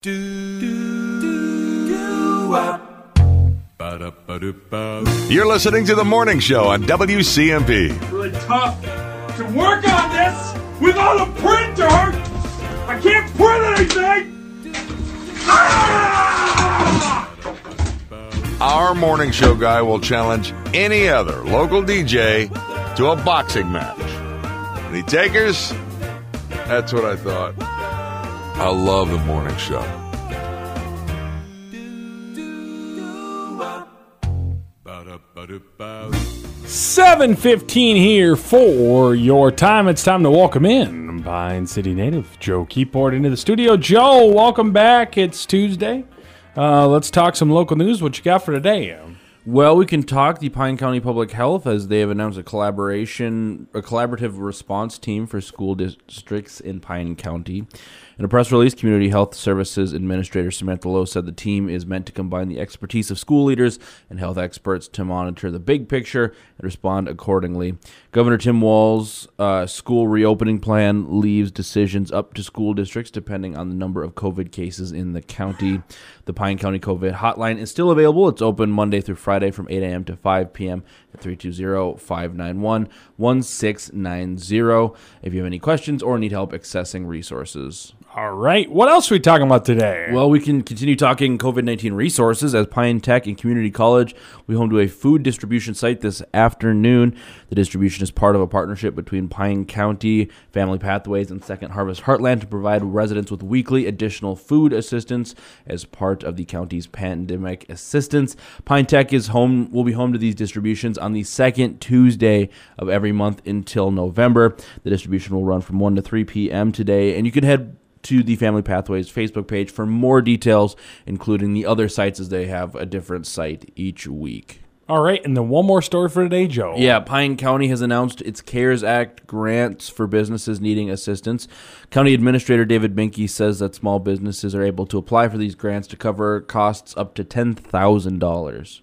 You're listening to the morning show on WCMP. really tough to work on this without a printer. I can't print anything. Ah! Our morning show guy will challenge any other local DJ to a boxing match. Any takers? That's what I thought. I love the morning show. 715 here for your time. It's time to welcome in Pine City native Joe Keyport into the studio. Joe, welcome back. It's Tuesday. Uh, let's talk some local news. What you got for today? Well, we can talk the Pine County Public Health as they have announced a collaboration, a collaborative response team for school districts in Pine County. In a press release, Community Health Services Administrator Samantha Lowe said the team is meant to combine the expertise of school leaders and health experts to monitor the big picture and respond accordingly. Governor Tim Walz' uh, school reopening plan leaves decisions up to school districts depending on the number of COVID cases in the county. The Pine County COVID hotline is still available. It's open Monday through Friday from 8 a.m. to 5 p.m. at 320 591 1690 if you have any questions or need help accessing resources. All right. What else are we talking about today? Well, we can continue talking COVID 19 resources as Pine Tech and Community College. We home to a food distribution site this afternoon. The distribution is part of a partnership between Pine County, Family Pathways, and Second Harvest Heartland to provide residents with weekly additional food assistance as part of the county's pandemic assistance. Pine Tech is home will be home to these distributions on the second Tuesday of every month until November. The distribution will run from 1 to 3 p.m. today, and you can head to the Family Pathways Facebook page for more details, including the other sites as they have a different site each week. All right. And then one more story for today, Joe. Yeah, Pine County has announced its CARES Act grants for businesses needing assistance. County Administrator David Minke says that small businesses are able to apply for these grants to cover costs up to $10,000.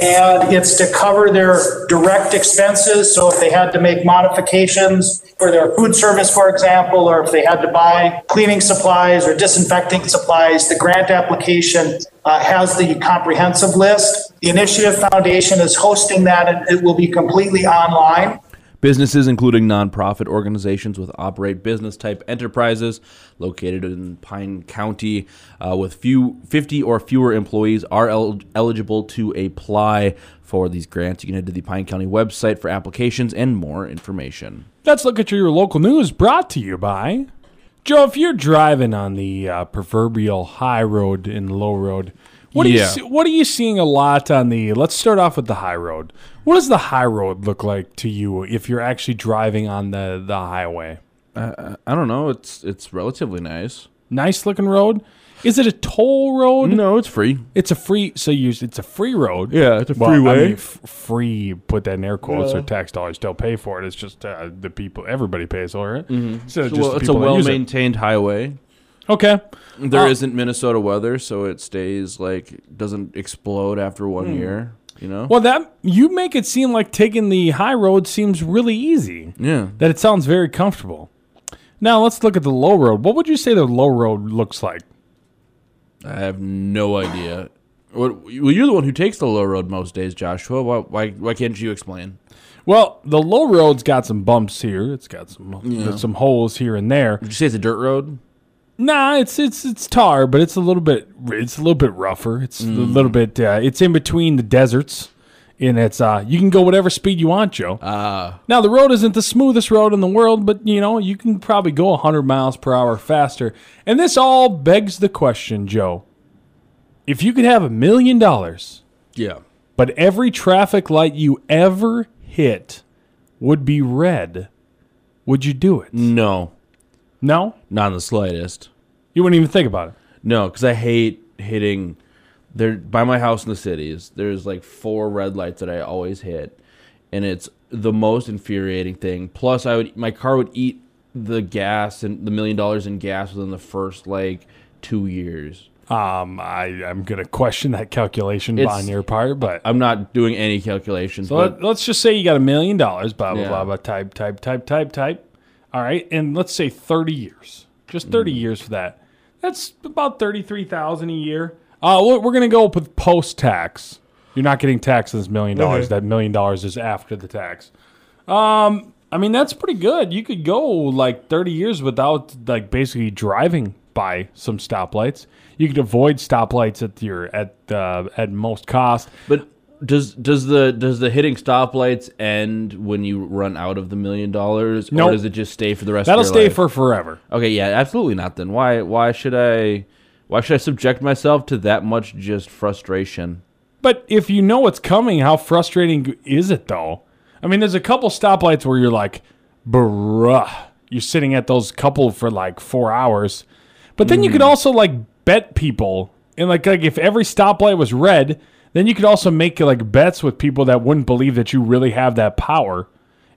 And it's to cover their direct expenses. So if they had to make modifications for their food service, for example, or if they had to buy cleaning supplies or disinfecting supplies, the grant application uh, has the comprehensive list. The Initiative Foundation is hosting that and it will be completely online. Businesses, including nonprofit organizations with operate business type enterprises located in Pine County uh, with few 50 or fewer employees, are el- eligible to apply for these grants. You can head to the Pine County website for applications and more information. Let's look at your local news brought to you by Joe. If you're driving on the uh, proverbial high road and low road, what are you see, what are you seeing a lot on the? Let's start off with the high road. What does the high road look like to you if you're actually driving on the the highway? I don't know. It's it's relatively nice. Nice looking road. Is it a toll road? No, it's free. It's a free. So you it's a free road. Yeah, it's a Well, I freeway. mean, f- free. Put that in air quotes. Or tax dollars still pay for it. It's just uh, the people. Everybody pays for it. Mm-hmm. So just well, it's a well maintained highway. Okay. There Uh, not Minnesota weather, so it stays like doesn't explode after one year. You know. Well, that you make it seem like taking the high road seems really easy. Yeah. That it sounds very comfortable. Now let's look at the low road. What would you say the low road looks like? I have no idea. Well, you're the one who takes the low road most days, Joshua. Why, why, why can't you explain? Well, the low road's got some bumps here. It's got some some holes here and there. You say it's a dirt road? Nah, it's it's it's tar, but it's a little bit it's a little bit rougher. It's a little bit uh, it's in between the deserts, and it's uh you can go whatever speed you want, Joe. Ah, Now the road isn't the smoothest road in the world, but you know you can probably go 100 miles per hour faster. And this all begs the question, Joe. If you could have a million dollars, yeah. but every traffic light you ever hit would be red, would you do it? No, No, not in the slightest. You wouldn't even think about it. No, because I hate hitting. There by my house in the cities, there's like four red lights that I always hit, and it's the most infuriating thing. Plus, I would my car would eat the gas and the million dollars in gas within the first like two years. Um, I I'm gonna question that calculation It's- on your part, but I'm not doing any calculations, so but let, let's just say you got a million dollars, blah blah Yeah. blah blah, type type type type type. All right, and let's say thirty years, just Mm. thirty years for that. That's about thirty-three thousand a year. Uh, we're, we're gonna go up with post-tax. You're not getting taxed on this million dollars. That million dollars is after the tax. Um, I mean that's pretty good. You could go like thirty years without like basically driving by some stoplights. You could avoid stoplights at your at uh, at most cost. But does does the does the hitting stoplights end when you run out of the million dollars, Nope. or does it just stay for the rest? That'll of your stay life? for forever. Okay, yeah, absolutely not. Then why why should I why should I subject myself to that much just frustration? But if you know what's coming, how frustrating is it though? I mean, there's a couple stoplights where you're like, bruh, you're sitting at those couple for like four hours. But then you could mm. also like bet people, and like like if every stoplight was red, then you could also make like bets with people that wouldn't believe that you really have that power.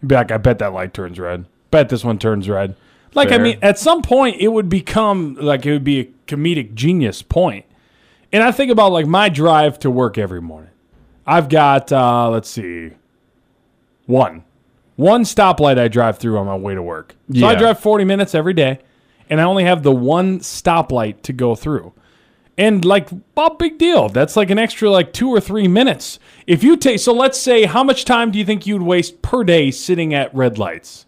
You'd be like, I bet that light turns red. Bet this one turns red. Like I mean, at some point it would become like it would be a comedic genius point. And I think about like my drive to work every morning. I've got uh let's see. One. One stoplight I drive through on my way to work. So I drive 40 minutes every day and I only have the one stoplight to go through. And like, well, big deal. That's like an extra like 2 or 3 minutes. If you take so let's say how much time do you think you'd waste per day sitting at red lights?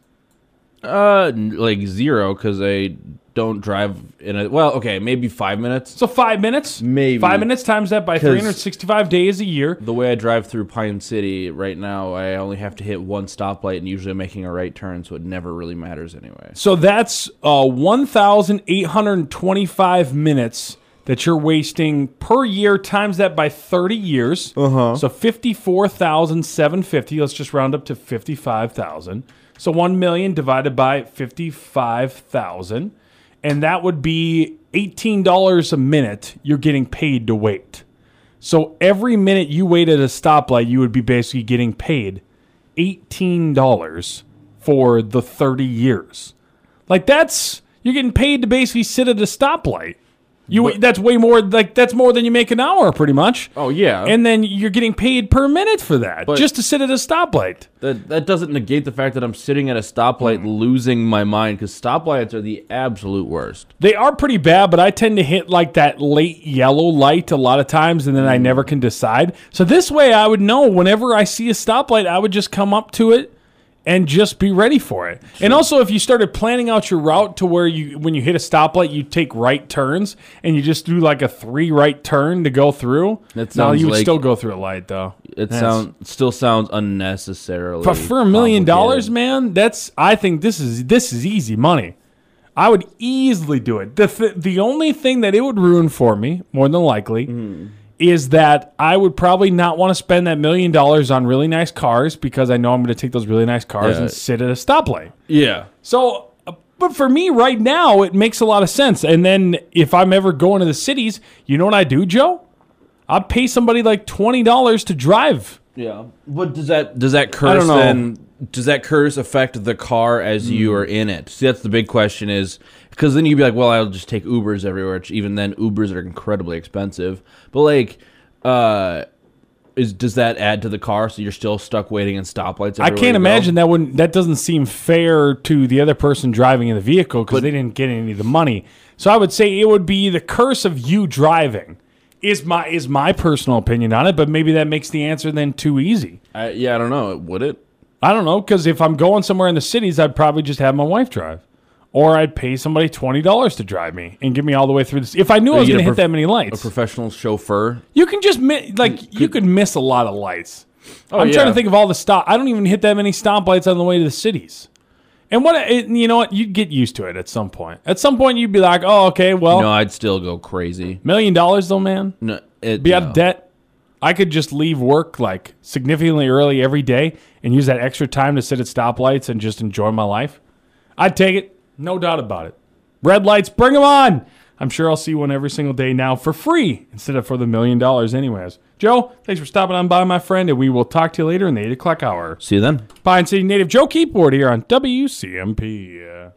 Uh, like zero because I don't drive in a well. Okay, maybe five minutes. So 5 minutes? Maybe. 5 minutes times that by 365 days a year. The way I drive through Pine City right now, I only have to hit one stoplight, and usually I'm making a right turn, so it never really matters anyway. So that's uh, 1,825 minutes that you're wasting per year, times that by 30 years. Uh-huh. So 54,750. Let's just round up to 55,000. So 1 million divided by 55,000. And that would be $18 a minute you're getting paid to wait. So every minute you wait at a stoplight, you would be basically getting paid $18 for the 30 years. Like that's you're getting paid to basically sit at a stoplight. You that's way more like that's more than you make an hour pretty much. Oh yeah, and then you're getting paid per minute for that But- just to sit at a stoplight. that that doesn't negate the fact that I'm sitting at a stoplight, Hmm. losing my mind because stoplights are the absolute worst. They are pretty bad, but I tend to hit like that late yellow light a lot of times and then I never can decide. So this way I would know whenever I see a stoplight, I would just come up to it and just be ready for it. And also if you started planning out your route to where you when you hit a stoplight, you take right turns and you just do like a three right turn to go through. That no, sounds you would like- still go through a light though. It sounds still sounds unnecessarily. for, for a million dollars, man, that's I think this is this is easy money. I would easily do it. The th- the only thing that it would ruin for me, more than likely, Hmm. Is that I would probably not want to spend that million dollars on really nice cars because I know I'm going to take those really nice cars Yeah. and sit at a stoplight. Yeah, So, uh, but for me right now, it makes a lot of sense. And then if I'm ever going to the cities, you know what I do, Joe? I'd pay somebody like twenty dollars to drive. yeah. But does that does that curse then? Does that curse affect the car as you Hmm. are in it? See, that's the big question. Is because then you'd be like, well, I'll just take Ubers everywhere. Which even then, Ubers are incredibly expensive. But like, uh, is does that add to the car? So you're still stuck waiting in stoplights. I can't imagine that wouldn't that doesn't seem fair to the other person driving in the vehicle because they didn't get any of the money. So I would say it would be the curse of you driving. Is my is my personal opinion on it, but maybe that makes the answer then too easy. I, yeah, I don't know. Would it? I don't know because if I'm going somewhere in the cities, I'd probably just have my wife drive, or I'd pay somebody twenty dollars to drive me and get me all the way through this. If I knew I was going to hit prof- that many lights, A professional chauffeur. you can just mi- like you could miss a lot of lights. Oh, I'm trying Oh, to think of all the stop. I don't even hit that many stoplights on the way to the cities. And what it, you know what you'd get used to it at some point. At some point you'd be like, oh okay, well, No, I'd still go crazy. million dollars though, man, No, it, be out of debt. I could just leave work like significantly early every day and use that extra time to sit at stoplights and just enjoy my life. I'd take it, no doubt about it. Red lights, bring them on. I'm sure I'll see one every single day now for free instead of for the million dollars, anyways. Joe, thanks for stopping on by, my friend, and we will talk to you later in the 8 o'clock hour. See you then. Pine City native Joe Keyboard here on WCMP.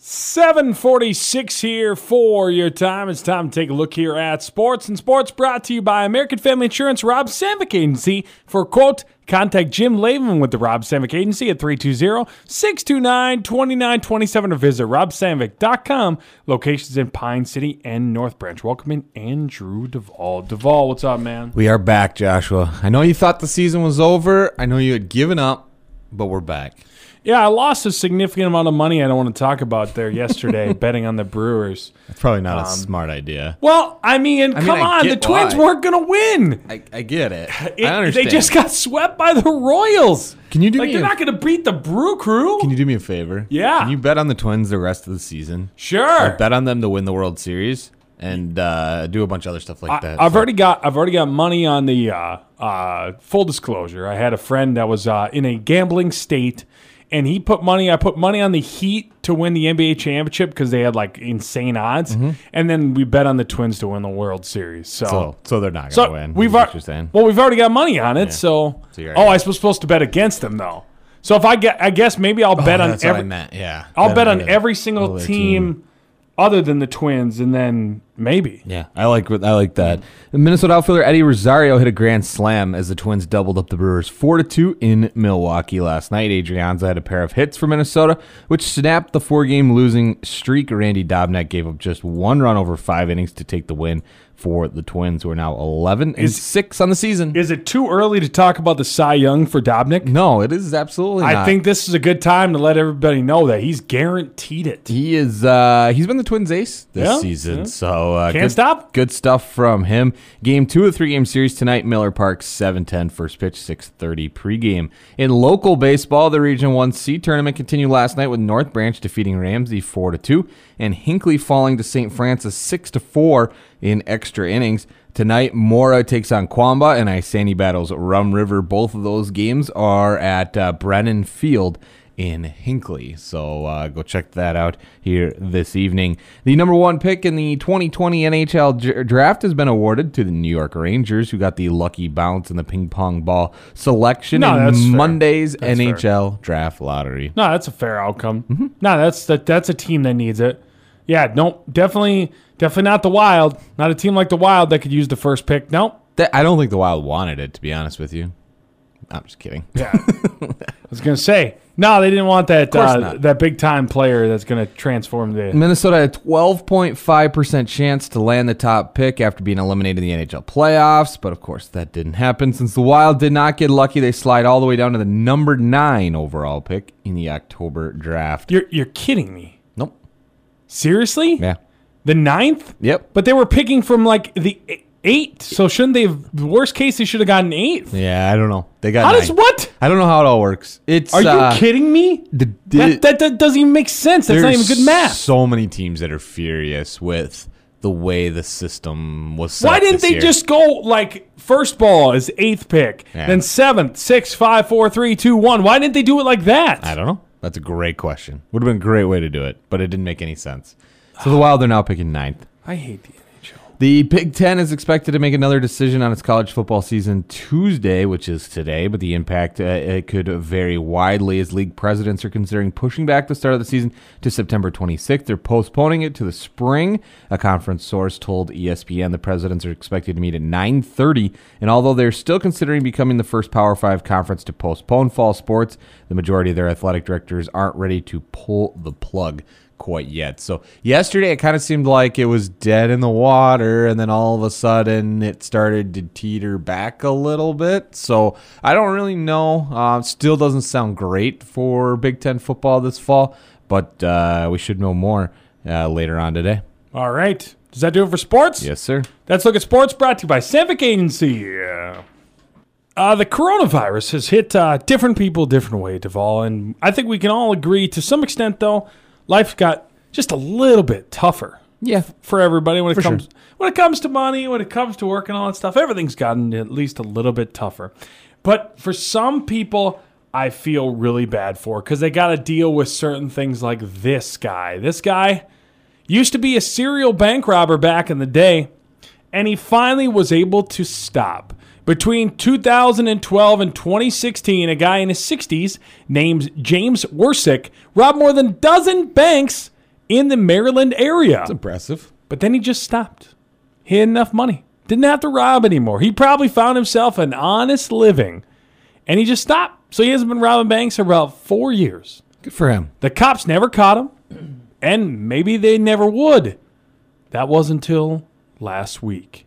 Uh, 746 here for your time. It's time to take a look here at sports. And sports brought to you by American Family Insurance Rob Sandvik Agency. For quote, contact Jim Lavin with the Rob Sandvik Agency at 320-629-2927 or visit robsandvik.com. Locations in Pine City and North Branch. Welcome in Andrew Duvall. Duvall, what's up, man? We are back, Joshua. I know you thought the season was over. I know you had given up, but we're back. Yeah, I lost a significant amount of money I don't want to talk about there yesterday betting on the Brewers. That's probably not a um, smart idea. Well, I mean, mean, come I on, the get Twins why. weren't going to win. I, I get it. It- I understand. They just got swept by the Royals. Can you do like me they're a- not going to beat the Brew Crew? Can you do me a favor? Yeah. Can you bet on the Twins the rest of the season? sure. Like, bet on them to win the World Series and uh, do a bunch of other stuff like that. I've So- already got I've already got money on the uh, uh, full disclosure. I had a friend that was uh, in a gambling state, and he put money. I put money on the Heat to win the NBA championship because they had like insane odds, and then we bet on the Twins to win the World Series. So. So, so they're not going to So win. we've is what al- you're saying. well, we've already got money on it. So, So oh, I was supposed to bet against them though. So if I get, I guess maybe I'll bet on Oh, That's I every. Yeah. I'll bet on on every single other team, other than the Twins, and then maybe. Yeah, I like I like that. The Minnesota outfielder Eddie Rosario hit a grand slam as the Twins doubled up the Brewers four to two in Milwaukee last night. Adrianza had a pair of hits for Minnesota, which snapped the four-game losing streak. Randy Dobnak gave up just one run over five innings to take the win for the Twins, who are now eleven and Is- six on the season. Is it too early to talk about the Cy Young for Dobnak? no, it is absolutely. I not. think this is a good time to let everybody know that he's guaranteed it. He is. uh He's been the Twins' ace this Yeah, season, yeah. so uh, Can't good, stop. Good stuff from him. Game two of the three game series tonight. Miller Park 7-10 first pitch, six thirty pregame. In local baseball, the Region One C tournament continued last night with North Branch defeating Ramsey four to two, and Hinckley falling to St. Francis six to four in extra innings. Tonight, Mora takes on Quamba, and Isanti battles Rum River. Both of those games are at uh, Brennan Field in Hinckley. So uh, go check that out here this evening. The number one pick in the 2020 NHL draft has been awarded to the New York Rangers, who got the lucky bounce in the ping pong ball selection No, in. Monday's That's fair. NHL draft lottery. No, that's a fair outcome. Mm-hmm. No, that's that, that's a team that needs it. Yeah, no, definitely, definitely not the Wild. Not a team like the Wild that could use the first pick. Nope. That, I don't think the Wild wanted it, to be honest with you. I'm just kidding. Yeah, I was gonna say no. They didn't want that uh, that big time player that's gonna transform the. Minnesota had a 12.5% chance to land the top pick after being eliminated in the NHL playoffs, but of course that didn't happen. Since the Wild did not get lucky, they slide all the way down to the number nine overall pick in the October draft. You're you're kidding me. Seriously? Yeah. The ninth? Yep. But they were picking from like the eight. So shouldn't they? have the Worst case, they should have gotten eighth. Yeah, I don't know. They got How nine. does what? I don't know how it all works. It's Are you uh, kidding me? The, That, that, that doesn't even make sense. That's not even good math. So many teams that are furious with the way the system was set Why didn't they year. just go like first ball is eighth pick, Yeah. then seventh, six, five, four, three, two, one? Why didn't they do it like that? I don't know. That's a great question. Would have been a great way to do it, but it didn't make any sense. So the Wild are now picking ninth. I hate the. The Big Ten is expected to make another decision on its college football season Tuesday, which is today, but the impact uh, it could vary widely as league presidents are considering pushing back the start of the season to September 26th. They're postponing it to the spring. A conference source told ESPN the presidents are expected to meet at 9:30, and although they're still considering becoming the first Power 5 conference to postpone fall sports, the majority of their athletic directors aren't ready to pull the plug quite yet. So yesterday it kind of seemed like it was dead in the water and then all of a sudden it started to teeter back a little bit. So I don't really know. Uh, still doesn't sound great for Big Ten football this fall, but uh, we should know more uh, later on today. All right. Does that do it for sports? Yes, sir. Let's look at sports brought to you by Sandvik Agency. Uh, the coronavirus has hit uh, different people different way, Duvall, and I think we can all agree to some extent, though, life got just a little bit tougher Yeah. for everybody when it For comes sure. when it comes to money, when it comes to work and all that stuff. Everything's gotten at least a little bit tougher. But for some people, I feel really bad for because they got to deal with certain things like this guy. This guy used to be a serial bank robber back in the day, and he finally was able to stop. Between 2012 and 2016, a guy in his 60s named James Wersick robbed more than a dozen banks in the Maryland area. It's impressive. But then he just stopped. He had enough money. Didn't have to rob anymore. He probably found himself an honest living. And he just stopped. So he hasn't been robbing banks for about four years. Good for him. The cops never caught him. And maybe they never would. That was until last week.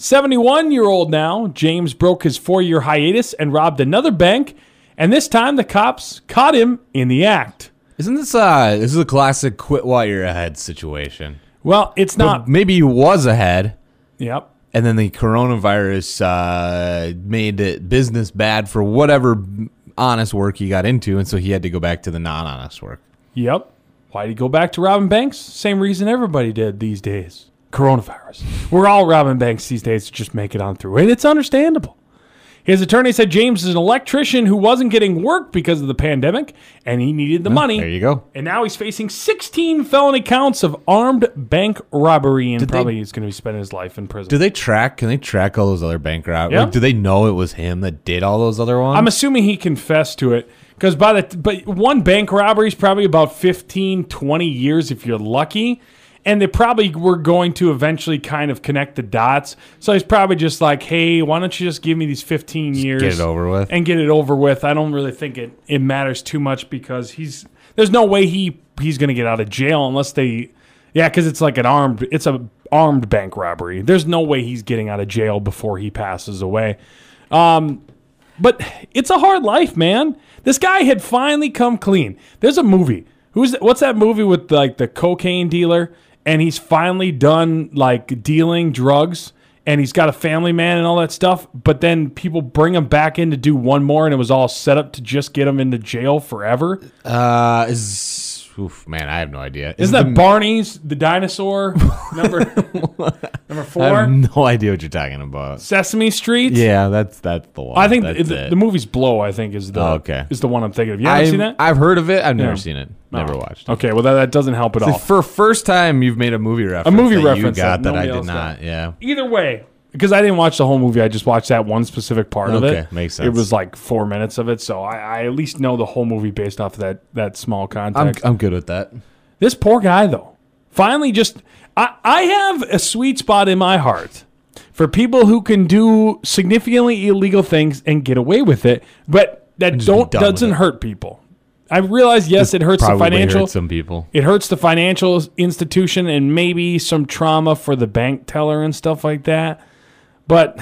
71 year old now, James broke his four year hiatus and robbed another bank. And this time the cops caught him in the act. Isn't this uh this is a classic quit while you're ahead situation? Well, it's not. Maybe he was ahead, Yep. and then the coronavirus uh, made it business bad for whatever honest work he got into, and so he had to go back to the non-honest work. Yep. Why'd he go back to robbing banks? Same reason everybody did these days. Coronavirus. We're all robbing banks these days to just make it on through. And it's understandable. His attorney said James is an electrician who wasn't getting work because of the pandemic and he needed the money. There you go. And now he's facing 16 felony counts of armed bank robbery and Did they- probably he's going to be spending his life in prison. Do they track? Can they track all those other bank robberies? Yeah. Like, do they know it was him that did all those other ones? I'm assuming he confessed to it because by the but one bank robbery is probably about 15, 20 years if you're lucky. And they probably were going to eventually kind of connect the dots. So he's probably just like, hey, why don't you just give me these 15 years? get it over with. And get it over with. I don't really think it, it matters too much because he's there's no way he he's going to get out of jail unless they yeah, because it's like an armed it's a armed bank robbery. There's no way he's getting out of jail before he passes away. Um, but it's a hard life, man. This guy had finally come clean. There's a movie. Who's what's that movie with like the cocaine dealer and he's finally done like dealing drugs and he's got a family man and all that stuff, but then people bring him back in to do one more and it was all set up to just get him into jail forever. uh, is oof, man, I have no idea. Is Isn't that Barney's the dinosaur number number I have 4? no idea what you're talking about. Sesame Street? Yeah, that's that's the one. I think the, the movie's Blow, I think is the Oh, okay. is the one I'm thinking of. You haven't I've, seen that? I've heard of it. I've never seen it. Never watched. it. Okay, well that, that doesn't help at all. For first time, you've made a movie reference. A movie reference you got that that, I did not. got. Yeah. Either way, because I didn't watch the whole movie, I just watched that one specific part of it. Okay, makes It was like four minutes of it, so I, I at least know the whole movie based off of that that small I'm context. I'm good with that. this poor guy though, finally just I, I have a sweet spot in my heart for people who can do significantly illegal things and get away with it, but that don't doesn't hurt people. I realize yes, it hurts the financial hurt some people. it hurts the financial institution and maybe some trauma for the bank teller and stuff like that. But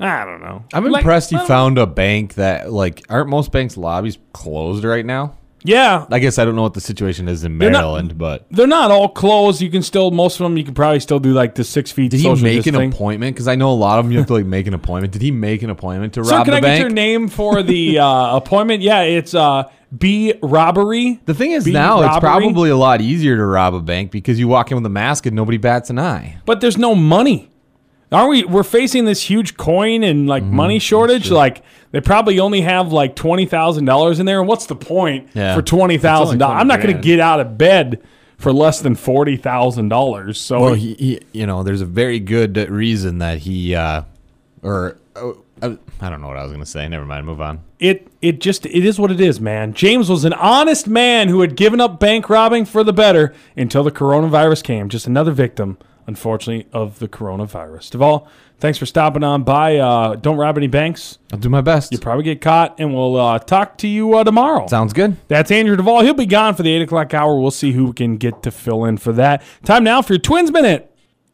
I don't know. I'm Like, impressed you well, found a bank that like aren't most banks lobbies closed right now. Yeah, I guess I don't know what the situation is in not- Maryland, but they're not all closed. You can still most of them. You can probably still do like the six feet. did he make an appointment? Because I know a lot of them you have to like make an appointment. Did he make an appointment to Sir, rob can the I bank? get your name for the uh, appointment? Yeah, it's uh, B robbery. The thing is B now it's probably a lot easier to rob a bank because you walk in with a mask and nobody bats an eye. but there's no money. Aren't we? We're facing this huge coin and like Mm-hmm. money shortage. Like they probably only have like twenty thousand dollars in there. And what's the point Yeah. for twenty thousand dollars? I'm not going to get out of bed for less than forty thousand dollars. So Well, he, he, you know, there's a very good reason that he, uh, or uh, I don't know what I was gonna say. Never mind. Move on. it it just it is what it is, man. James was an honest man who had given up bank robbing for the better until the coronavirus came. Just another victim, unfortunately, of the coronavirus. Duvall, thanks for stopping on by. Uh, don't rob any banks. I'll do my best. You'll probably get caught, and we'll uh, talk to you uh, tomorrow. Sounds good. That's Andrew Duvall. He'll be gone for the 8 o'clock hour. We'll see who can get to fill in for that. Time now for your Twins Minute.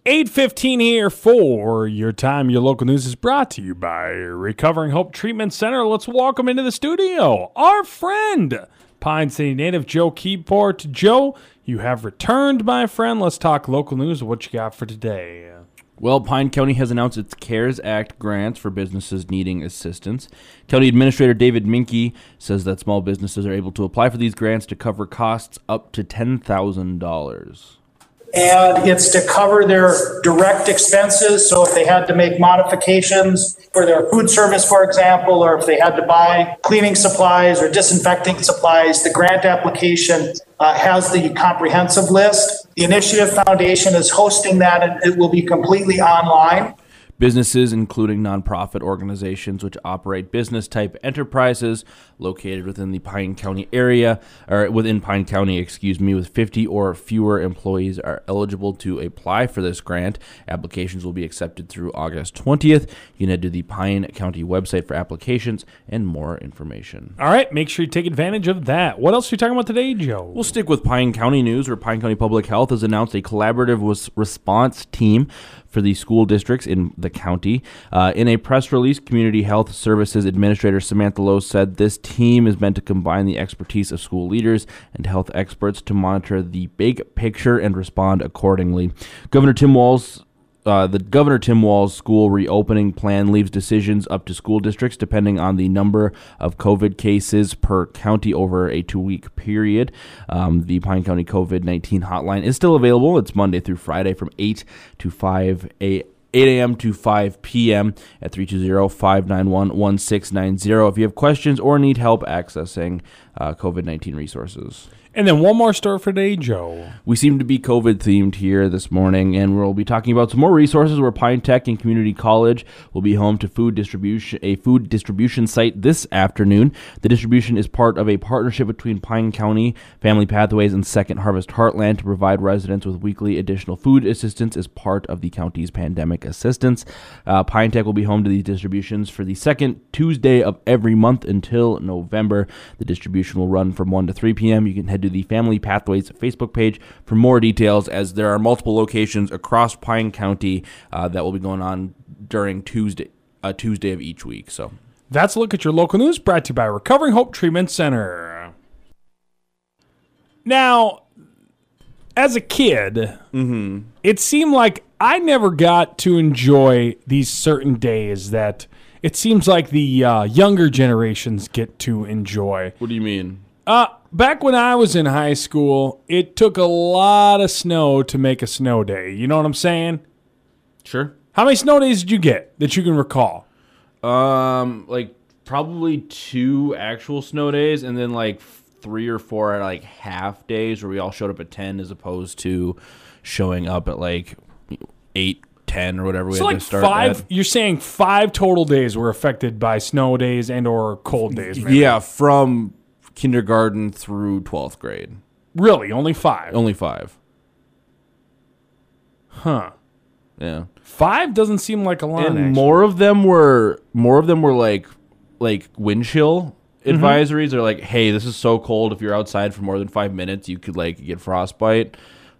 8.15 here for your time. Your local news is brought to you by Recovering Hope Treatment Center. Let's welcome into the studio our friend, Pine City native Joe Keyport. Joe, you have returned, my friend. Let's talk local news. What you got for today? Well, Pine County has announced its CARES Act grants for businesses needing assistance. County Administrator David Minke says that small businesses are able to apply for these grants to cover costs up to $10,000. And it's to cover their direct expenses. So if they had to make modifications for their food service, for example, or if they had to buy cleaning supplies or disinfecting supplies, the grant application uh, has the comprehensive list. The Initiative Foundation is hosting that and it will be completely online. Businesses, including nonprofit organizations which operate business type enterprises located within the Pine County area, or within Pine County, excuse me, with 50 or fewer employees, are eligible to apply for this grant. Applications will be accepted through August 20th. You can head to the Pine County website for applications and more information. All right, make sure you take advantage of that. What else are you talking about today, Joe? We'll stick with Pine County news, where Pine County Public Health has announced a collaborative response team for the school districts in the county. Uh, in a press release, Community Health Services Administrator Samantha Lowe said this team is meant to combine the expertise of school leaders and health experts to monitor the big picture and respond accordingly. Governor Tim Walz uh, the Governor Tim Walz school reopening plan leaves decisions up to school districts depending on the number of COVID cases per county over a two week period. Um, the Pine County COVID 19 hotline is still available. It's Monday through Friday from 8 to 5 a 8 a.m. to 5 p.m. at 320-591-1690 if you have questions or need help accessing uh, COVID-19 resources. And then one more story for today, Joe. We seem to be COVID themed here this morning, and we'll be talking about some more resources where Pine Tech and Community College will be home to food distribution, a food distribution site this afternoon. The distribution is part of a partnership between Pine County Family Pathways and Second Harvest Heartland to provide residents with weekly additional food assistance as part of the county's pandemic assistance. Uh, Pine Tech will be home to these distributions for the second Tuesday of every month until November. The distribution will run from 1 to 3 p.m. You can head to the Family Pathways Facebook page for more details, as there are multiple locations across Pine County uh, that will be going on during Tuesday, uh, Tuesday of each week. So That's a look at your local news brought to you by Recovering Hope Treatment Center. Now, as a kid, it seemed like I never got to enjoy these certain days that it seems like the uh, younger generations get to enjoy. what do you mean? Uh, back when I was in high school, it took a lot of snow to make a snow day. You know what I'm saying? Sure. How many snow days did you get that you can recall? Um, like probably two actual snow days, and then like three or four at like half days where we all showed up at ten, as opposed to showing up at like eight, ten, or whatever we So had like to start. five. at. You're saying five total days were affected by snow days and or cold days. maybe. Yeah, from kindergarten through twelfth grade, really, only five. only five. Huh? Yeah. Five doesn't seem like a lot. and actually. more of them were more of them were like like wind chill advisories are like hey this is so cold if you're outside for more than five minutes you could like get frostbite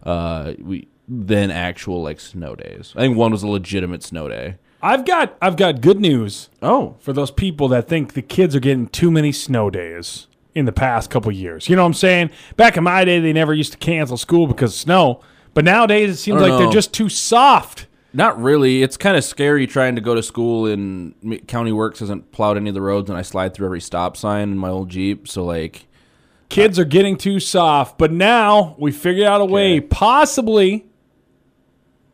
uh we than actual like snow days i think one was a legitimate snow day I've got I've got good news oh for those people that think the kids are getting too many snow days in the past couple years. You know what I'm saying? Back in my day, they never used to cancel school because of snow. But nowadays, it seems I don't like they're just too soft. not really it's kind of scary trying to go to school and county works hasn't plowed any of the roads and i slide through every stop sign in my old jeep so like Kids are getting too soft. But now we figured out a way, possibly.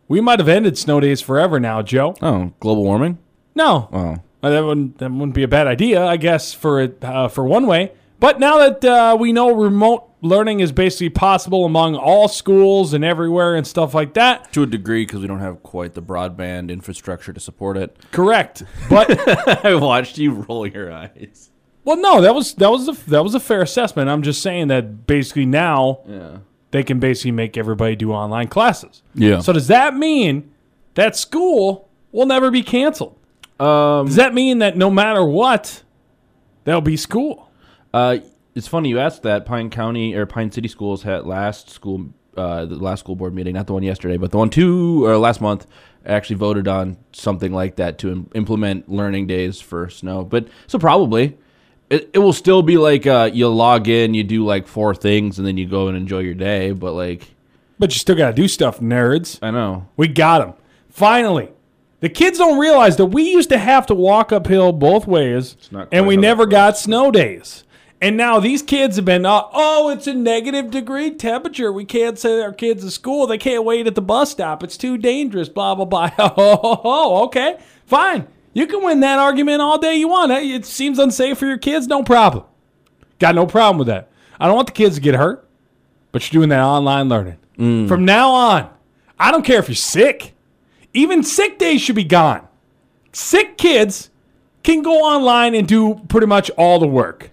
We might have ended snow days forever now, Joe. oh global warming No, oh that wouldn't that wouldn't be a bad idea, I guess, for it uh, for one way. But now that uh, we know remote learning is basically possible among all schools and everywhere and stuff like that, to a degree because we don't have quite the broadband infrastructure to support it correct. But I watched you roll your eyes. well, no, that was that was a, that was a fair assessment. I'm just saying that basically now Yeah. they can basically make everybody do online classes. Yeah. So does that mean that school will never be canceled? Um. Does that mean that no matter what, there'll be school? Uh. It's funny you asked that. Pine County or Pine City Schools had last school, uh, the last school board meeting, not the one yesterday, but the one two or last month, actually voted on something like that to im- implement learning days for snow. But so probably. It, it will still be like uh, you log in, you do like four things, and then you go and enjoy your day. But like, But you still got to do stuff, nerds. I know. We got them Finally. The kids don't realize that we used to have to walk uphill both ways, not and we never got snow days. And now these kids have been, uh, oh, it's a negative degree temperature. We can't send our kids to school. They can't wait at the bus stop. It's too dangerous, blah, blah, blah. Oh, okay. Fine. You can win that argument all day you want. It seems unsafe for your kids. No problem. Got no problem with that. I don't want the kids to get hurt, but you're doing that online learning. Mm. From now on, I don't care if you're sick. Even sick days should be gone. Sick kids can go online and do pretty much all the work.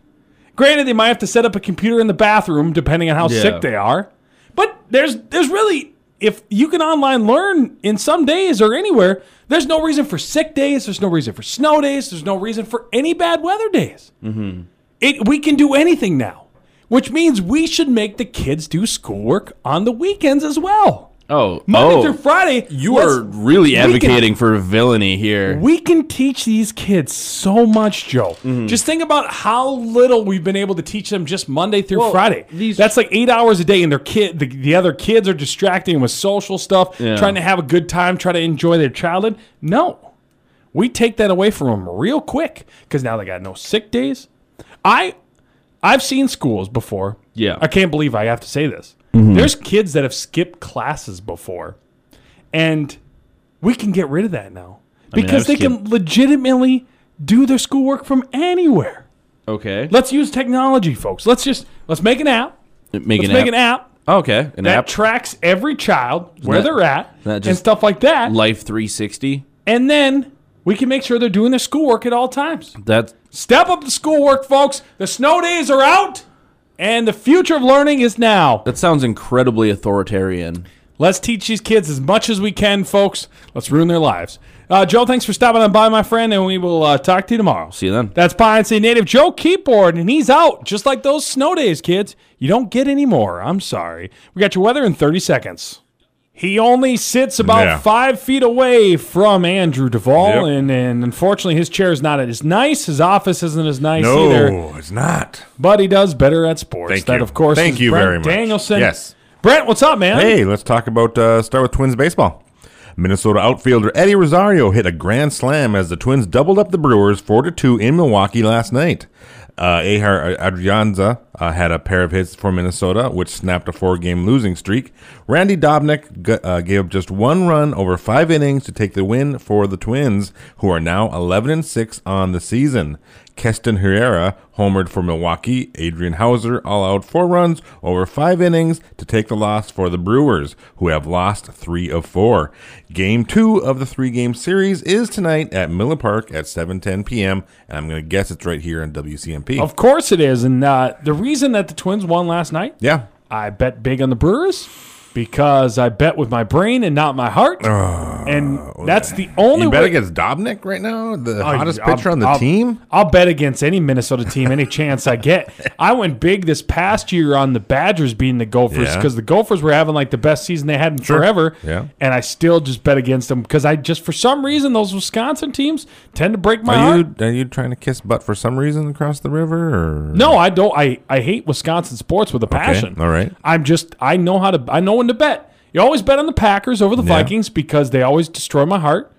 Granted, they might have to set up a computer in the bathroom depending on how Yeah. sick they are. But there's there's really if you can online learn in some days or anywhere, there's no reason for sick days. There's no reason for snow days. There's no reason for any bad weather days. Mm-hmm. It we can do anything now, which means we should make the kids do schoolwork on the weekends as well. Oh, Monday oh, through Friday. You are really we can- advocating for villainy here. we can teach these kids so much, Joe. Mm-hmm. Just think about how little we've been able to teach them just Monday through Well, Friday. these- That's like eight hours a day, and their kid, the, the other kids are distracting with social stuff, Yeah. trying to have a good time, try to enjoy their childhood. No, we take that away from them real quick because now they got no sick days. I, I've seen schools before. Yeah. I can't believe I have to say this. Mm-hmm. There's kids that have skipped classes before, and we can get rid of that now mean, because they can legitimately do their schoolwork from anywhere. Okay. Let's use technology, folks. Let's just let's make an app. Make Let's an make app. an app Okay, an that app. tracks every child where that- they're at that and stuff like that, Life 360. and then we can make sure they're doing their schoolwork at all times. That's Step up the schoolwork, folks. The snow days are out, and the future of learning is now. that sounds incredibly authoritarian. Let's teach these kids as much as we can, folks. Let's ruin their lives. Uh, Joe, thanks for stopping on by, my friend, and we will uh, talk to you tomorrow. See you then. That's Pine City native Joe Keyboard, and he's out just like those snow days, kids. You don't get any more. I'm sorry. We got your weather in 30 seconds. He only sits about Yeah. five feet away from Andrew Duvall, Yep. and, and unfortunately, his chair is not as nice. His office isn't as nice either. No, it's not. But he does better at sports. Thank that, you. of course, Thank you Brent very much. Danielson. Yes. Brent, what's up, man? Hey, let's talk about uh, start with Twins baseball. Minnesota outfielder Eddie Rosario hit a grand slam as the Twins doubled up the Brewers four to two in Milwaukee last night. Uh, Ehire Adrianza uh, had a pair of hits for Minnesota, which snapped a four-game losing streak. Randy Dobnak g- uh, gave up just one run over five innings to take the win for the Twins, who are now 11 and six on the season. Keston Hiura homered for Milwaukee. Adrian Houser all out four runs over five innings to take the loss for the Brewers, who have lost three of four. Game two of the three-game series is tonight at Miller Park at 7:10 p.m. And I'm going to guess it's right here on WCMP. Of course it is. And uh, the reason that the Twins won last night, yeah. I bet big on the Brewers because I bet with my brain and not my heart. And uh, that's the only You bet way. against Dobnak right now, the oh, hottest I'll- pitcher on the I'll- team. I'll bet against any Minnesota team any chance I get. I went big this past year on the Badgers beating the Gophers Yeah. because the Gophers were having like the best season they had in forever. Yeah. And I still just bet against them because I just, for some reason, those Wisconsin teams tend to break my Are heart. you are you trying to kiss butt for some reason across the river or No, I don't. I, I hate Wisconsin sports with a passion. all right. I'm just I know how to I know when to bet. You always bet on the Packers over the Yeah. Mm-hmm. Vikings because they always destroy my heart.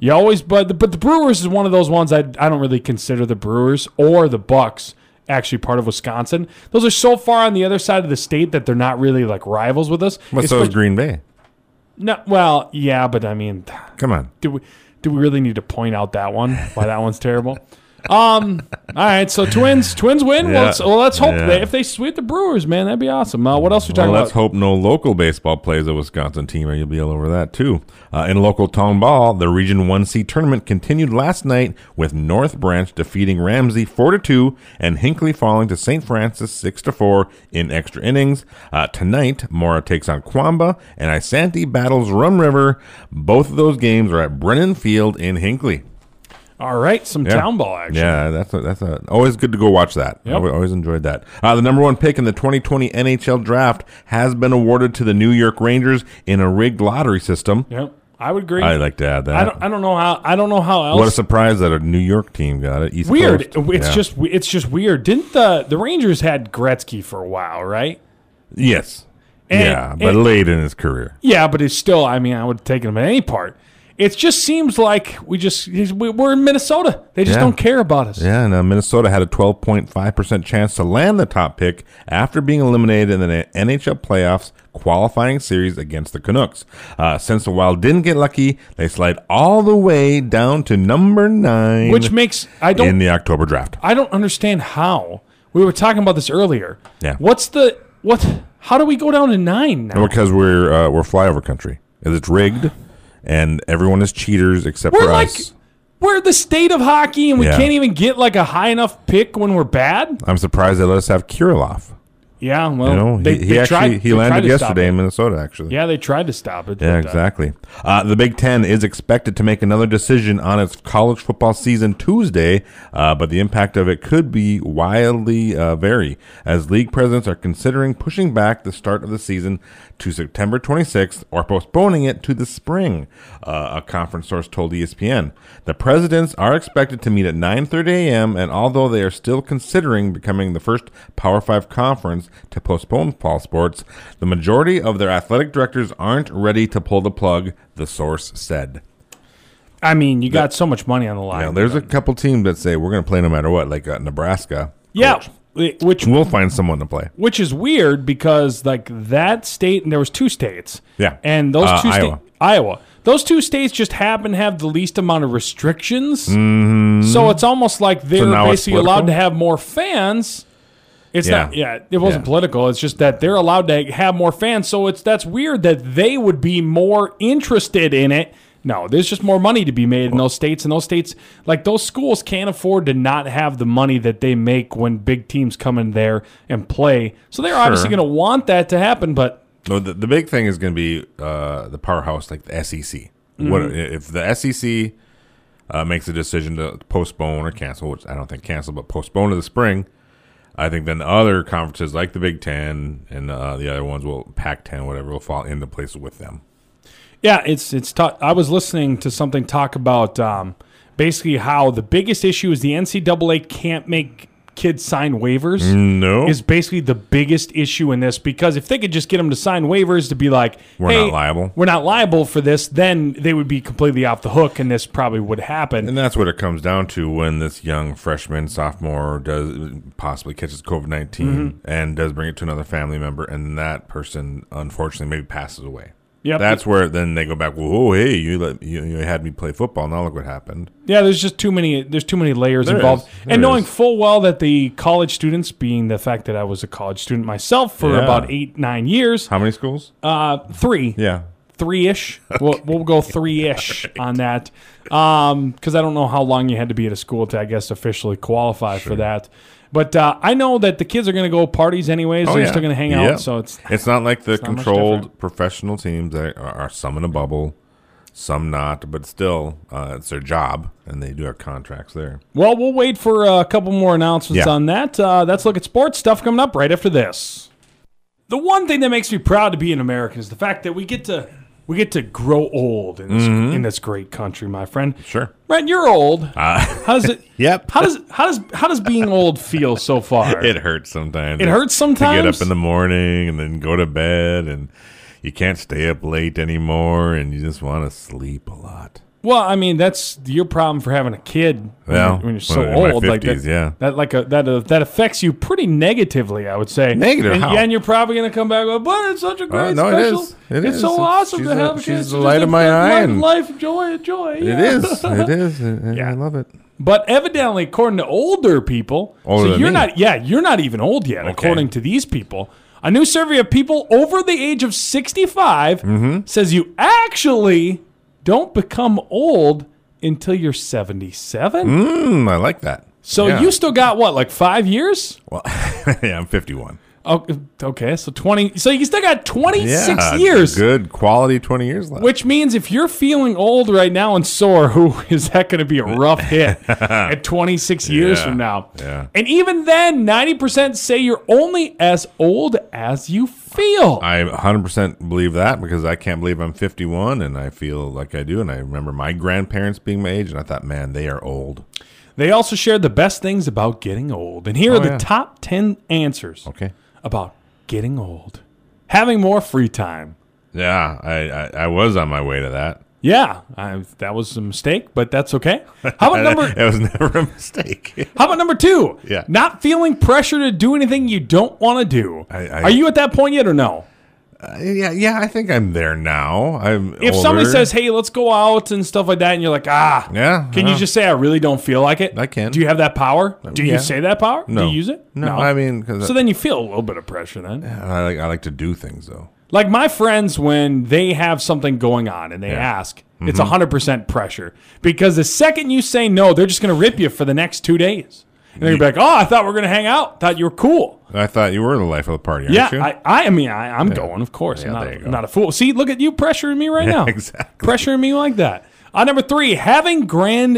You always but the, but the Brewers is one of those ones I I don't really consider the Brewers or the Bucks actually part of Wisconsin. Those are so far on the other side of the state that they're not really like rivals with us. So is Green Bay. no, well, yeah, but I mean, Come on. do we do we really need to point out that one? Why that one's terrible? Um. All right. So Twins, Twins win. Well, Yeah. let's, well, let's hope Yeah. they, if they sweep the Brewers, man, that'd be awesome. Uh, what else are we Well, talking about? let's hope no local baseball plays a Wisconsin team, or you'll be all over that too. Uh, in local town ball, the Region One C tournament continued last night with North Branch defeating Ramsey four to two, and Hinckley falling to St. Francis six to four in extra innings. Uh, tonight, Mora takes on Quamba, and Isanti battles Rum River. Both of those games are at Brennan Field in Hinckley. All right, some Yeah. town ball action. Yeah, that's a, that's a, always good to go watch that. Yep. I always enjoyed that. Uh, the number one pick in the 2020 NHL draft has been awarded to the New York Rangers in a rigged lottery system. Yep. I would agree. I like to add that. I don't. I don't know how. I don't know how else. what a surprise that a New York team got it. East weird. Coast. It's Yeah. just. It's just weird. Didn't the the Rangers had Gretzky for a while, right? yes, And- yeah, but and- late in his career. Yeah, but it's still. I mean, I would have taken him at any part. It just seems like we just we- we're in Minnesota. They just Yeah. don't care about us. Yeah, and uh, Minnesota had a 12.5 percent chance to land the top pick after being eliminated in the NHL playoffs qualifying series against the Canucks. Uh, since the Wild didn't get lucky, they slide all the way down to number nine, Which makes I don't in the October draft. I don't understand how. We were talking about this earlier. Yeah. What's the what? How do we go down to nine now? Because we're uh, we're flyover country. Is it's rigged, and everyone is cheaters except We're for like us. we're the state of hockey, and we Yeah. can't even get like a high enough pick when we're bad. I'm surprised they let us have Kirilov. Yeah, well, You know, they, he, he they actually he they landed yesterday in Minnesota. Actually, Yeah, they tried to stop it. Yeah, uh, exactly. Uh, the Big Ten is expected to make another decision on its college football season Tuesday, uh, but the impact of it could be wildly uh, vary as league presidents are considering pushing back the start of the season to September 26th or postponing it to the spring. Uh, a conference source told ESPN the presidents are expected to meet at 9:30 a.m. and although they are still considering becoming the first Power Five conference to postpone fall sports, the majority of their athletic directors aren't ready to pull the plug. The source said. I mean, you got so much money on the line. Now, there's a couple teams that say we're going to play no matter what, like uh, Nebraska. yeah, coach. Whi- which we'll find someone to play. which is weird because like that state, and there was two states. Yeah. and those Uh, two Iowa. states, Iowa, those two states just happen to have the least amount of restrictions. Mm-hmm. So it's almost like they're it's basically allowed to have more fans. It's Yeah. not, yeah, it wasn't Yeah. political. It's just that they're allowed to have more fans. So it's that's weird that they would be more interested in it. No, there's just more money to be made in those states, and those states, like those schools, can't afford to not have the money that they make when big teams come in there and play. So they're obviously going to want that to happen. But No, the, the big thing is going to be uh, the powerhouse, like the SEC. What Mm-hmm. if the SEC uh, makes a decision to postpone or cancel? Which I don't think cancel, but postpone to the spring. I think then other conferences like the Big Ten and uh, the other ones will Pac-10, whatever, will fall into place with them. Yeah, it's it's. I was listening to something talk about um, basically how the biggest issue is the NCAA can't make kids sign waivers. No, Is basically the biggest issue in this because if they could just get them to sign waivers to be like, We're hey, not liable. we're not liable for this, then they would be completely off the hook, and this probably would happen. And that's what it comes down to when this young freshman, sophomore does possibly catches COVID 19 Mm-hmm. and does bring it to another family member, and that person unfortunately maybe passes away. Yep. That's where then they go back. Well, oh, hey, you let you, you had me play football. Now look what happened. Yeah, there's just too many. There's too many layers There involved, is. There and knowing is. full well that the college students, being the fact that I was a college student myself for Yeah. about eight nine years, How many schools? uh, three, yeah, three ish. We'll, we'll go three ish on that, because I don't know how long you had to be at a school to, I guess, officially qualify for that. But uh, I know that the kids are going to go parties anyways. They're still going to hang Oh, Yeah. out, so it's it's not like the controlled professional teams that are, are some in a bubble, some not, but still, uh, it's their job, and they do have contracts there. well. We'll wait for a couple more announcements Yeah. on that. Uh, let's look at sports stuff coming up right after this. The one thing that makes me proud to be an American is the fact that we get to we get to grow old in this, in this great country, my friend. Mm-hmm. Sure. Brent, you're old. Uh, How does it? Yep. How does how does how does being old feel so far? It hurts sometimes. It hurts sometimes. To get up in the morning and then go to bed, and you can't stay up late anymore, and you just want to sleep a lot. Well, I mean, that's your problem for having a kid when, Well, you're, when you're so when- my old. like that, yeah. that like a, that uh, that affects you pretty negatively, I would say. Negative? and, How? yeah, and you're probably gonna come back. with, But it's such a great no, it special. is. It it's is. so It's- awesome to a- have a she's kid. the light of my eye life, and- life, joy, joy. It yeah. is. It is. I- Yeah. I love it. But evidently, according to older people, Older so you're not. Yeah, you're not even old yet, according to these people. A new survey of people over the age of 65 Mm-hmm. says you actually don't become old until you're 77. Mm, I like that. So Yeah. you still got what, like five years? Well, yeah, I'm 51. Oh, okay, so 20. So you still got 26 Yeah, years. Good quality 20 years left. Which means if you're feeling old right now and sore, who is that going to be a rough hit at 26 years Yeah, from now? yeah. And even then, 90% say you're only as old as you feel. I 100% believe that because I can't believe I'm 51 and I feel like I do. And I remember my grandparents being my age, and I thought, man, they are old. They also shared the best things about getting old. And here oh, are the Oh, yeah. top 10 answers Okay. About getting old. Having more free time. Yeah, I, I, I was on my way to that. Yeah, I, that was a mistake, but that's okay. How about number it was never a mistake. How about number two? Yeah. Not feeling pressure to do anything you don't want to do. I- I- Are you at that point yet or no? Uh, yeah, yeah, I think I'm there now. I'm If somebody says, "Hey, let's go out and stuff like that," and you're like, "Ah, Yeah, can you yeah. just say I really don't feel like it?" I can. Do you have that power? Do yeah. you say that power? no, Do you use it? No, I mean, cause so then you feel a little bit of pressure then. I like I like to do things though. Like my friends, when they have something going on and they ask, it's Mm-hmm. 100% pressure. Because the second you say no, they're just going to rip you for the next two days. And they're gonna be like, oh, I thought we were going to hang out. Thought you were cool. I thought you were the life of the party, aren't Yeah, you? I, I mean, I, I'm going, of course. Yeah, I'm not, there you go. I'm not a fool. See, look at you pressuring me right now. exactly. Pressuring me like that. Uh, number three, having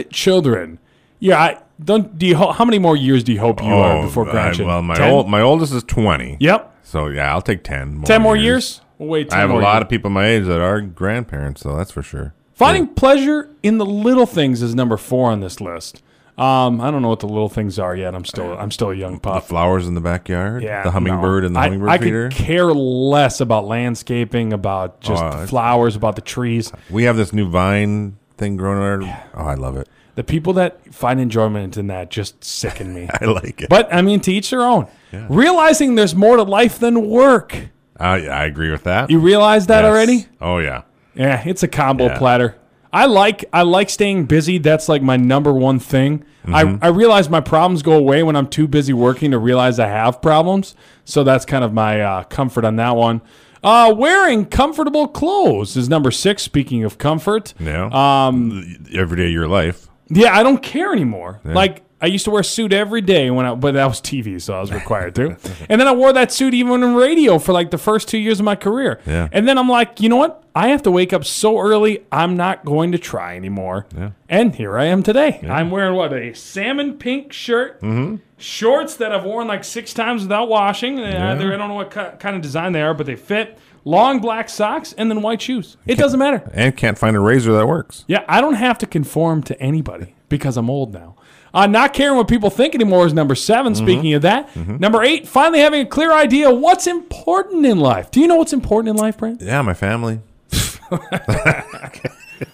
grandchildren. Yeah, I don't. Do you? ho- How many more years do you hope you are before Oh, I- grandchildren? well, my 10? old my oldest is twenty. Yep. So yeah, I'll take ten. More Ten more years. We'll wait. 10 I have a more lot years. of people my age that are grandparents, so that's for sure. Finding pleasure in the little things is number four on this list. Um, I don't know what the little things are yet. I'm still I'm still a young pup. The flowers in the backyard, Yeah, the hummingbird no. and the I- hummingbird I, feeder. could care less about landscaping, about just Oh, the flowers, about the trees. We have this new vine thing growing on. Oh, I love it. The people that find enjoyment in that just sicken me. I like it. But I mean, to each their own. Realizing there's more to life than work. Uh, yeah, I agree with that. You realize that Yes. already? Oh yeah. Yeah, it's a combo Yeah. platter. I like I like staying busy. That's like my number one thing. Mm-hmm. I I realize my problems go away when I'm too busy working to realize I have problems. So that's kind of my uh, comfort on that one. Uh, wearing comfortable clothes is number six. Speaking of comfort, Yeah. Um, every day of your life. yeah, I don't care anymore. Like I used to wear a suit every day when I, but that was TV, so I was required to. and then I wore that suit even in radio for like the first two years of my career. Yeah. And then I'm like, you know what? I have to wake up so early. I'm not going to try anymore. Yeah. And here I am today. I'm wearing what a salmon pink shirt, Mm-hmm. shorts that I've worn like six times without washing. They're- I don't know what kind of design they are, but they fit. Long black socks and then white shoes. It doesn't matter. And can't find a razor that works. Yeah, I don't have to conform to anybody because I'm old now. Uh, not caring what people think anymore is number 7 Mm-hmm. Speaking of that, number eight, finally having a clear idea what's important in life. Do you know what's important in life, Brent? Yeah, my family.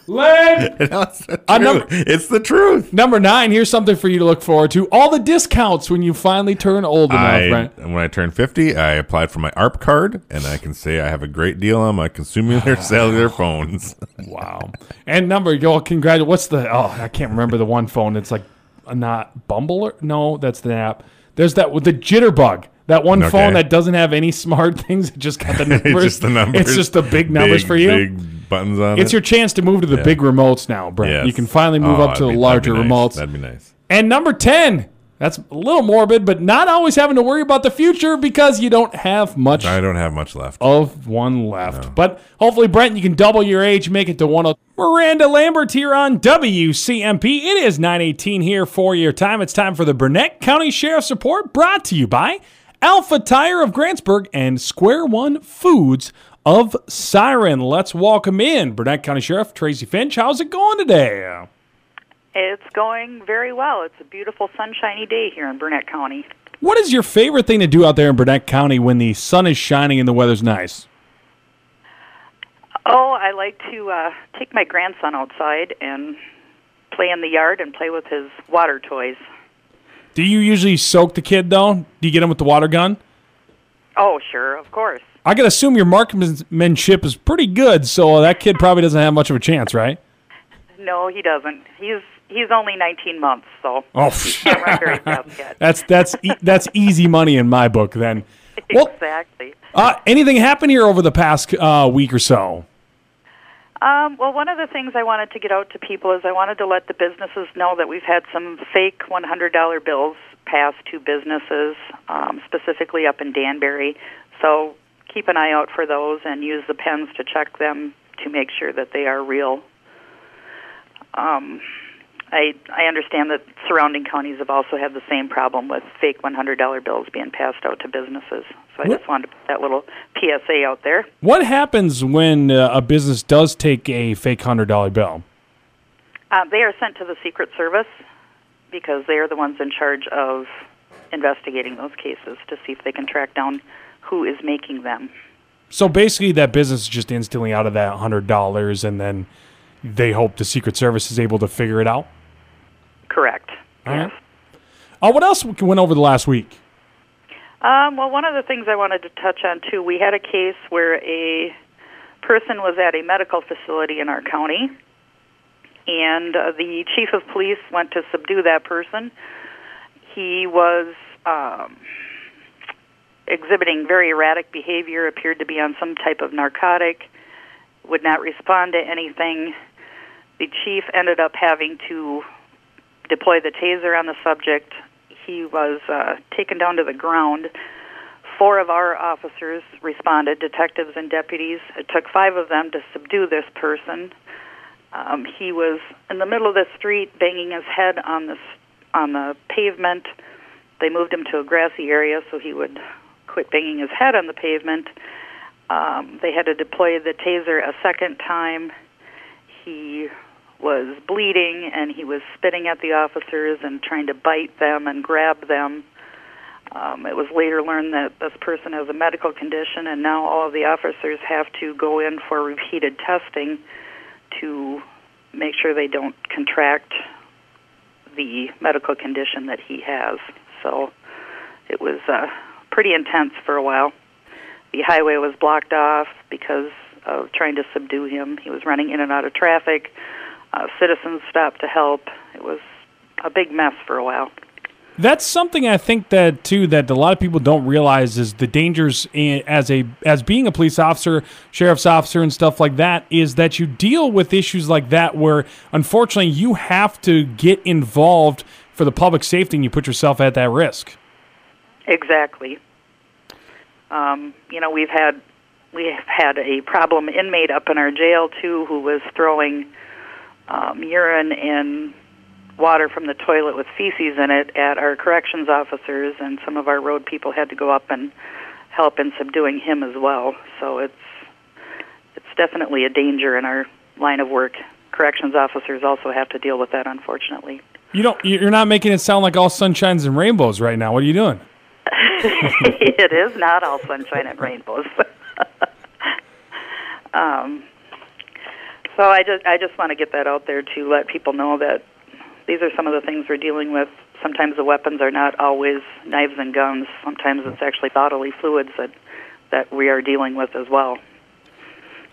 Lame. That's the Uh, number- it's the truth. number nine, here's something for you to look forward to: all the discounts when you finally turn old enough, I, Brent. when I turned 50, I applied for my AARP card, and I can say I have a great deal on my consumer cellular phones. Wow. And number, y'all, congratulations. What's the? Oh, I can't remember the one phone. It's like Uh, not Bumble no, that's the app. There's that with the Jitterbug. That one Okay. phone that doesn't have any smart things. It just got the numbers. it's just the numbers. It's just the big numbers Big, for you. Big buttons on It's it. your chance to move to the big remotes now, Brent. Yes. You can finally move Oh, up to the be- larger nice. remotes. That'd be nice. And number 10, that's a little morbid, but not always having to worry about the future because you don't have much I don't have much left. of one left. But hopefully, Brent, you can double your age, make it to 10. Miranda Lambert here on WCMP. It is 918 here for your time. It's time for the Burnett County Sheriff's Report brought to you by Alpha Tire of Grantsburg and Square One Foods of Siren. Let's welcome in Burnett County Sheriff Tracy Finch. How's it going today? It's going very well. It's a beautiful, sunshiny day here in Burnett County. What is your favorite thing to do out there in Burnett County when the sun is shining and the weather's nice? Oh, I like to uh, take my grandson outside and play in the yard and play with his water toys. Do you usually soak the kid though? Do you get him with the water gun? Oh, sure, of course. I can assume your marksmanship is pretty good, so that kid probably doesn't have much of a chance, right? No, he doesn't. He's he's only 19 months, so Oh, can't very yet. that's that's e- that's easy money in my book. Then, well, exactly. uh, anything happen here over the past uh, week or so? Um, well, one of the things I wanted to get out to people is I wanted to let the businesses know that we've had some fake $100 bills passed to businesses, um, specifically up in Danbury. So keep an eye out for those and use the pens to check them to make sure that they are real. Um, I I understand that surrounding counties have also had the same problem with fake $100 bills being passed out to businesses. So I What- just wanted to put that little PSA out there. What happens when uh, a business does take a fake hundred dollar bill? Uh, they are sent to the Secret Service because they are the ones in charge of investigating those cases to see if they can track down who is making them. So basically, that business is just instantly out of that hundred dollars, and then they hope the Secret Service is able to figure it out. Correct. All yes. right. Uh, what else went over the last week? Um, well, one of the things I wanted to touch on too, we had a case where a person was at a medical facility in our county, and uh, the chief of police went to subdue that person. He was um, exhibiting very erratic behavior, appeared to be on some type of narcotic, would not respond to anything. The chief ended up having to deploy the taser on the subject. He was uh, taken down to the ground. Four of our officers responded, detectives and deputies. It took five of them to subdue this person. Um, he was in the middle of the street, banging his head on the on the pavement. They moved him to a grassy area so he would quit banging his head on the pavement. Um, they had to deploy the taser a second time. He was bleeding and he was spitting at the officers and trying to bite them and grab them. Um, it was later learned that this person has a medical condition, and now all of the officers have to go in for repeated testing to make sure they don't contract the medical condition that he has. So it was uh, pretty intense for a while. The highway was blocked off because of trying to subdue him. He was running in and out of traffic. Uh, citizens stopped to help. It was a big mess for a while. That's something I think that too that a lot of people don't realize is the dangers in, as a as being a police officer, sheriff's officer, and stuff like that is that you deal with issues like that where unfortunately you have to get involved for the public safety and you put yourself at that risk. Exactly. Um, you know, we've had we have had a problem inmate up in our jail too, who was throwing um, urine and water from the toilet with feces in it at our corrections officers, and some of our road people had to go up and help in subduing him as well. So it's it's definitely a danger in our line of work. Corrections officers also have to deal with that, unfortunately. You don't. You're not making it sound like all sunshines and rainbows right now. What are you doing? it is not all sunshine and rainbows. um, so I just I just want to get that out there to let people know that these are some of the things we're dealing with. Sometimes the weapons are not always knives and guns. Sometimes it's actually bodily fluids that that we are dealing with as well.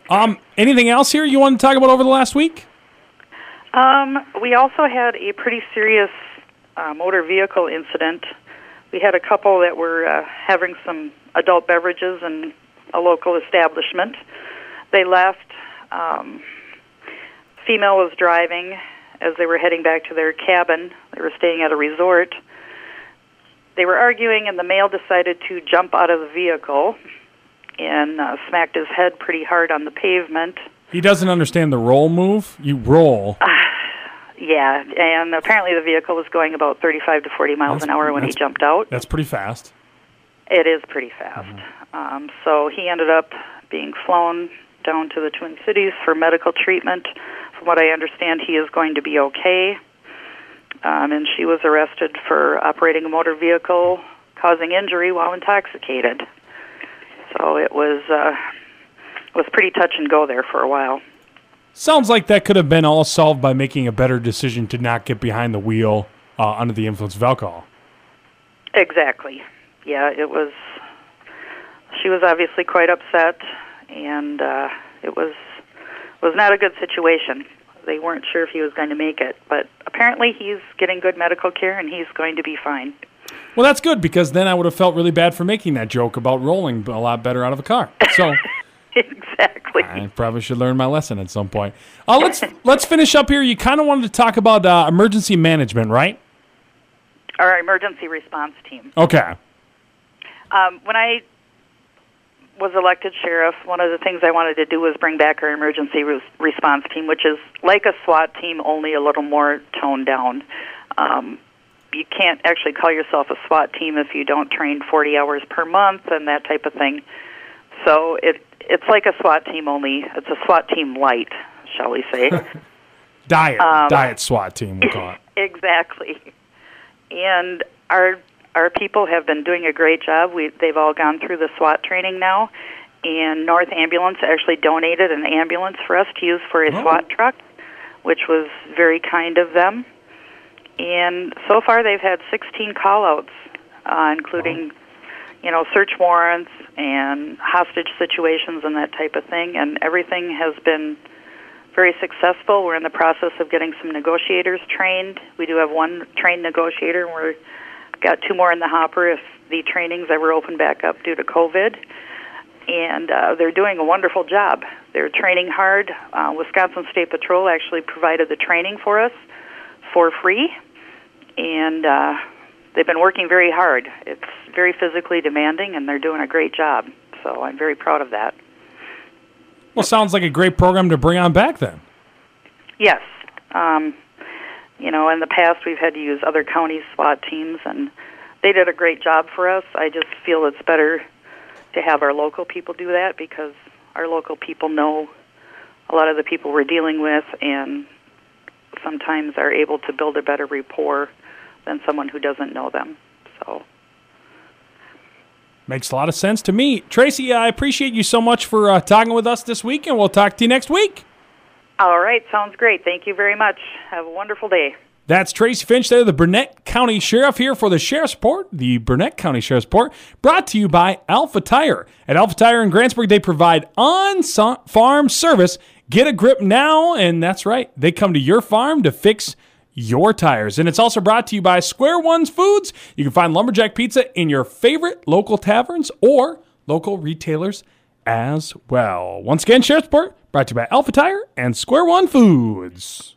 Um, anything else here you want to talk about over the last week? Um, we also had a pretty serious uh, motor vehicle incident. We had a couple that were uh, having some adult beverages in a local establishment. They left. Um, female was driving as they were heading back to their cabin. They were staying at a resort. They were arguing, and the male decided to jump out of the vehicle and uh, smacked his head pretty hard on the pavement. He doesn't understand the roll move. You roll. Yeah, and apparently the vehicle was going about 35 to 40 miles That's- an hour when he jumped out. That's pretty fast. It is pretty fast. Um, so he ended up being flown down to the Twin Cities for medical treatment. From what I understand, he is going to be okay. Um, and she was arrested for operating a motor vehicle causing injury while intoxicated. So it was uh, was pretty touch and go there for a while. Sounds like that could have been all solved by making a better decision to not get behind the wheel uh, under the influence of alcohol. Exactly. Yeah, it was. She was obviously quite upset, and uh, it was was not a good situation. They weren't sure if he was going to make it, but apparently he's getting good medical care and he's going to be fine. Well, that's good because then I would have felt really bad for making that joke about rolling a lot better out of a car. So exactly. I probably should learn my lesson at some point. Uh, let's let's finish up here. You kind of wanted to talk about uh, emergency management, right? Our emergency response team. Okay. Um, when I was elected sheriff, one of the things I wanted to do was bring back our emergency res- response team, which is like a SWAT team, only a little more toned down. Um, you can't actually call yourself a SWAT team if you don't train 40 hours per month and that type of thing. So it it's like a SWAT team, only it's a SWAT team light, shall we say? Diet Um, diet SWAT team, we'll call it. exactly. And our our people have been doing a great job. We they've all gone through the SWAT training now, and North Ambulance actually donated an ambulance for us to use for a SWAT truck, which was very kind of them. And so far, they've had 16 call-outs, uh, including you know search warrants and hostage situations and that type of thing. And everything has been very successful. We're in the process of getting some negotiators trained. We do have one trained negotiator, and we're got two more in the hopper if the trainings ever open back up due to COVID. And uh, they're doing a wonderful job. They're training hard. Uh, Wisconsin State Patrol actually provided the training for us for free, and uh, they've been working very hard. It's very physically demanding, and they're doing a great job. So I'm very proud of that. Well, sounds like a great program to bring on back then. Yes. Um, you know, in the past we've had to use other county SWAT teams, and they did a great job for us. I just feel it's better to have our local people do that because our local people know a lot of the people we're dealing with and sometimes are able to build a better rapport than someone who doesn't know them. So Makes a lot of sense to me. Tracy, I appreciate you so much for uh, talking with us this week, and we'll talk to you next week. All right, sounds great. Thank you very much. Have a wonderful day. That's Tracy Finch there, the Burnett County Sheriff here for the Sheriff's Report, the Burnett County Sheriff's Report, brought to you by Alpha Tire. At Alpha Tire in Grantsburg, they provide on-farm service. Get a grip now, and that's right. They come to your farm to fix your tires. And it's also brought to you by Square Ones Foods. You can find Lumberjack Pizza in your favorite local taverns or local retailers as well. Once again, Sheriff's Report brought to you by Alpha Tire and Square One Foods.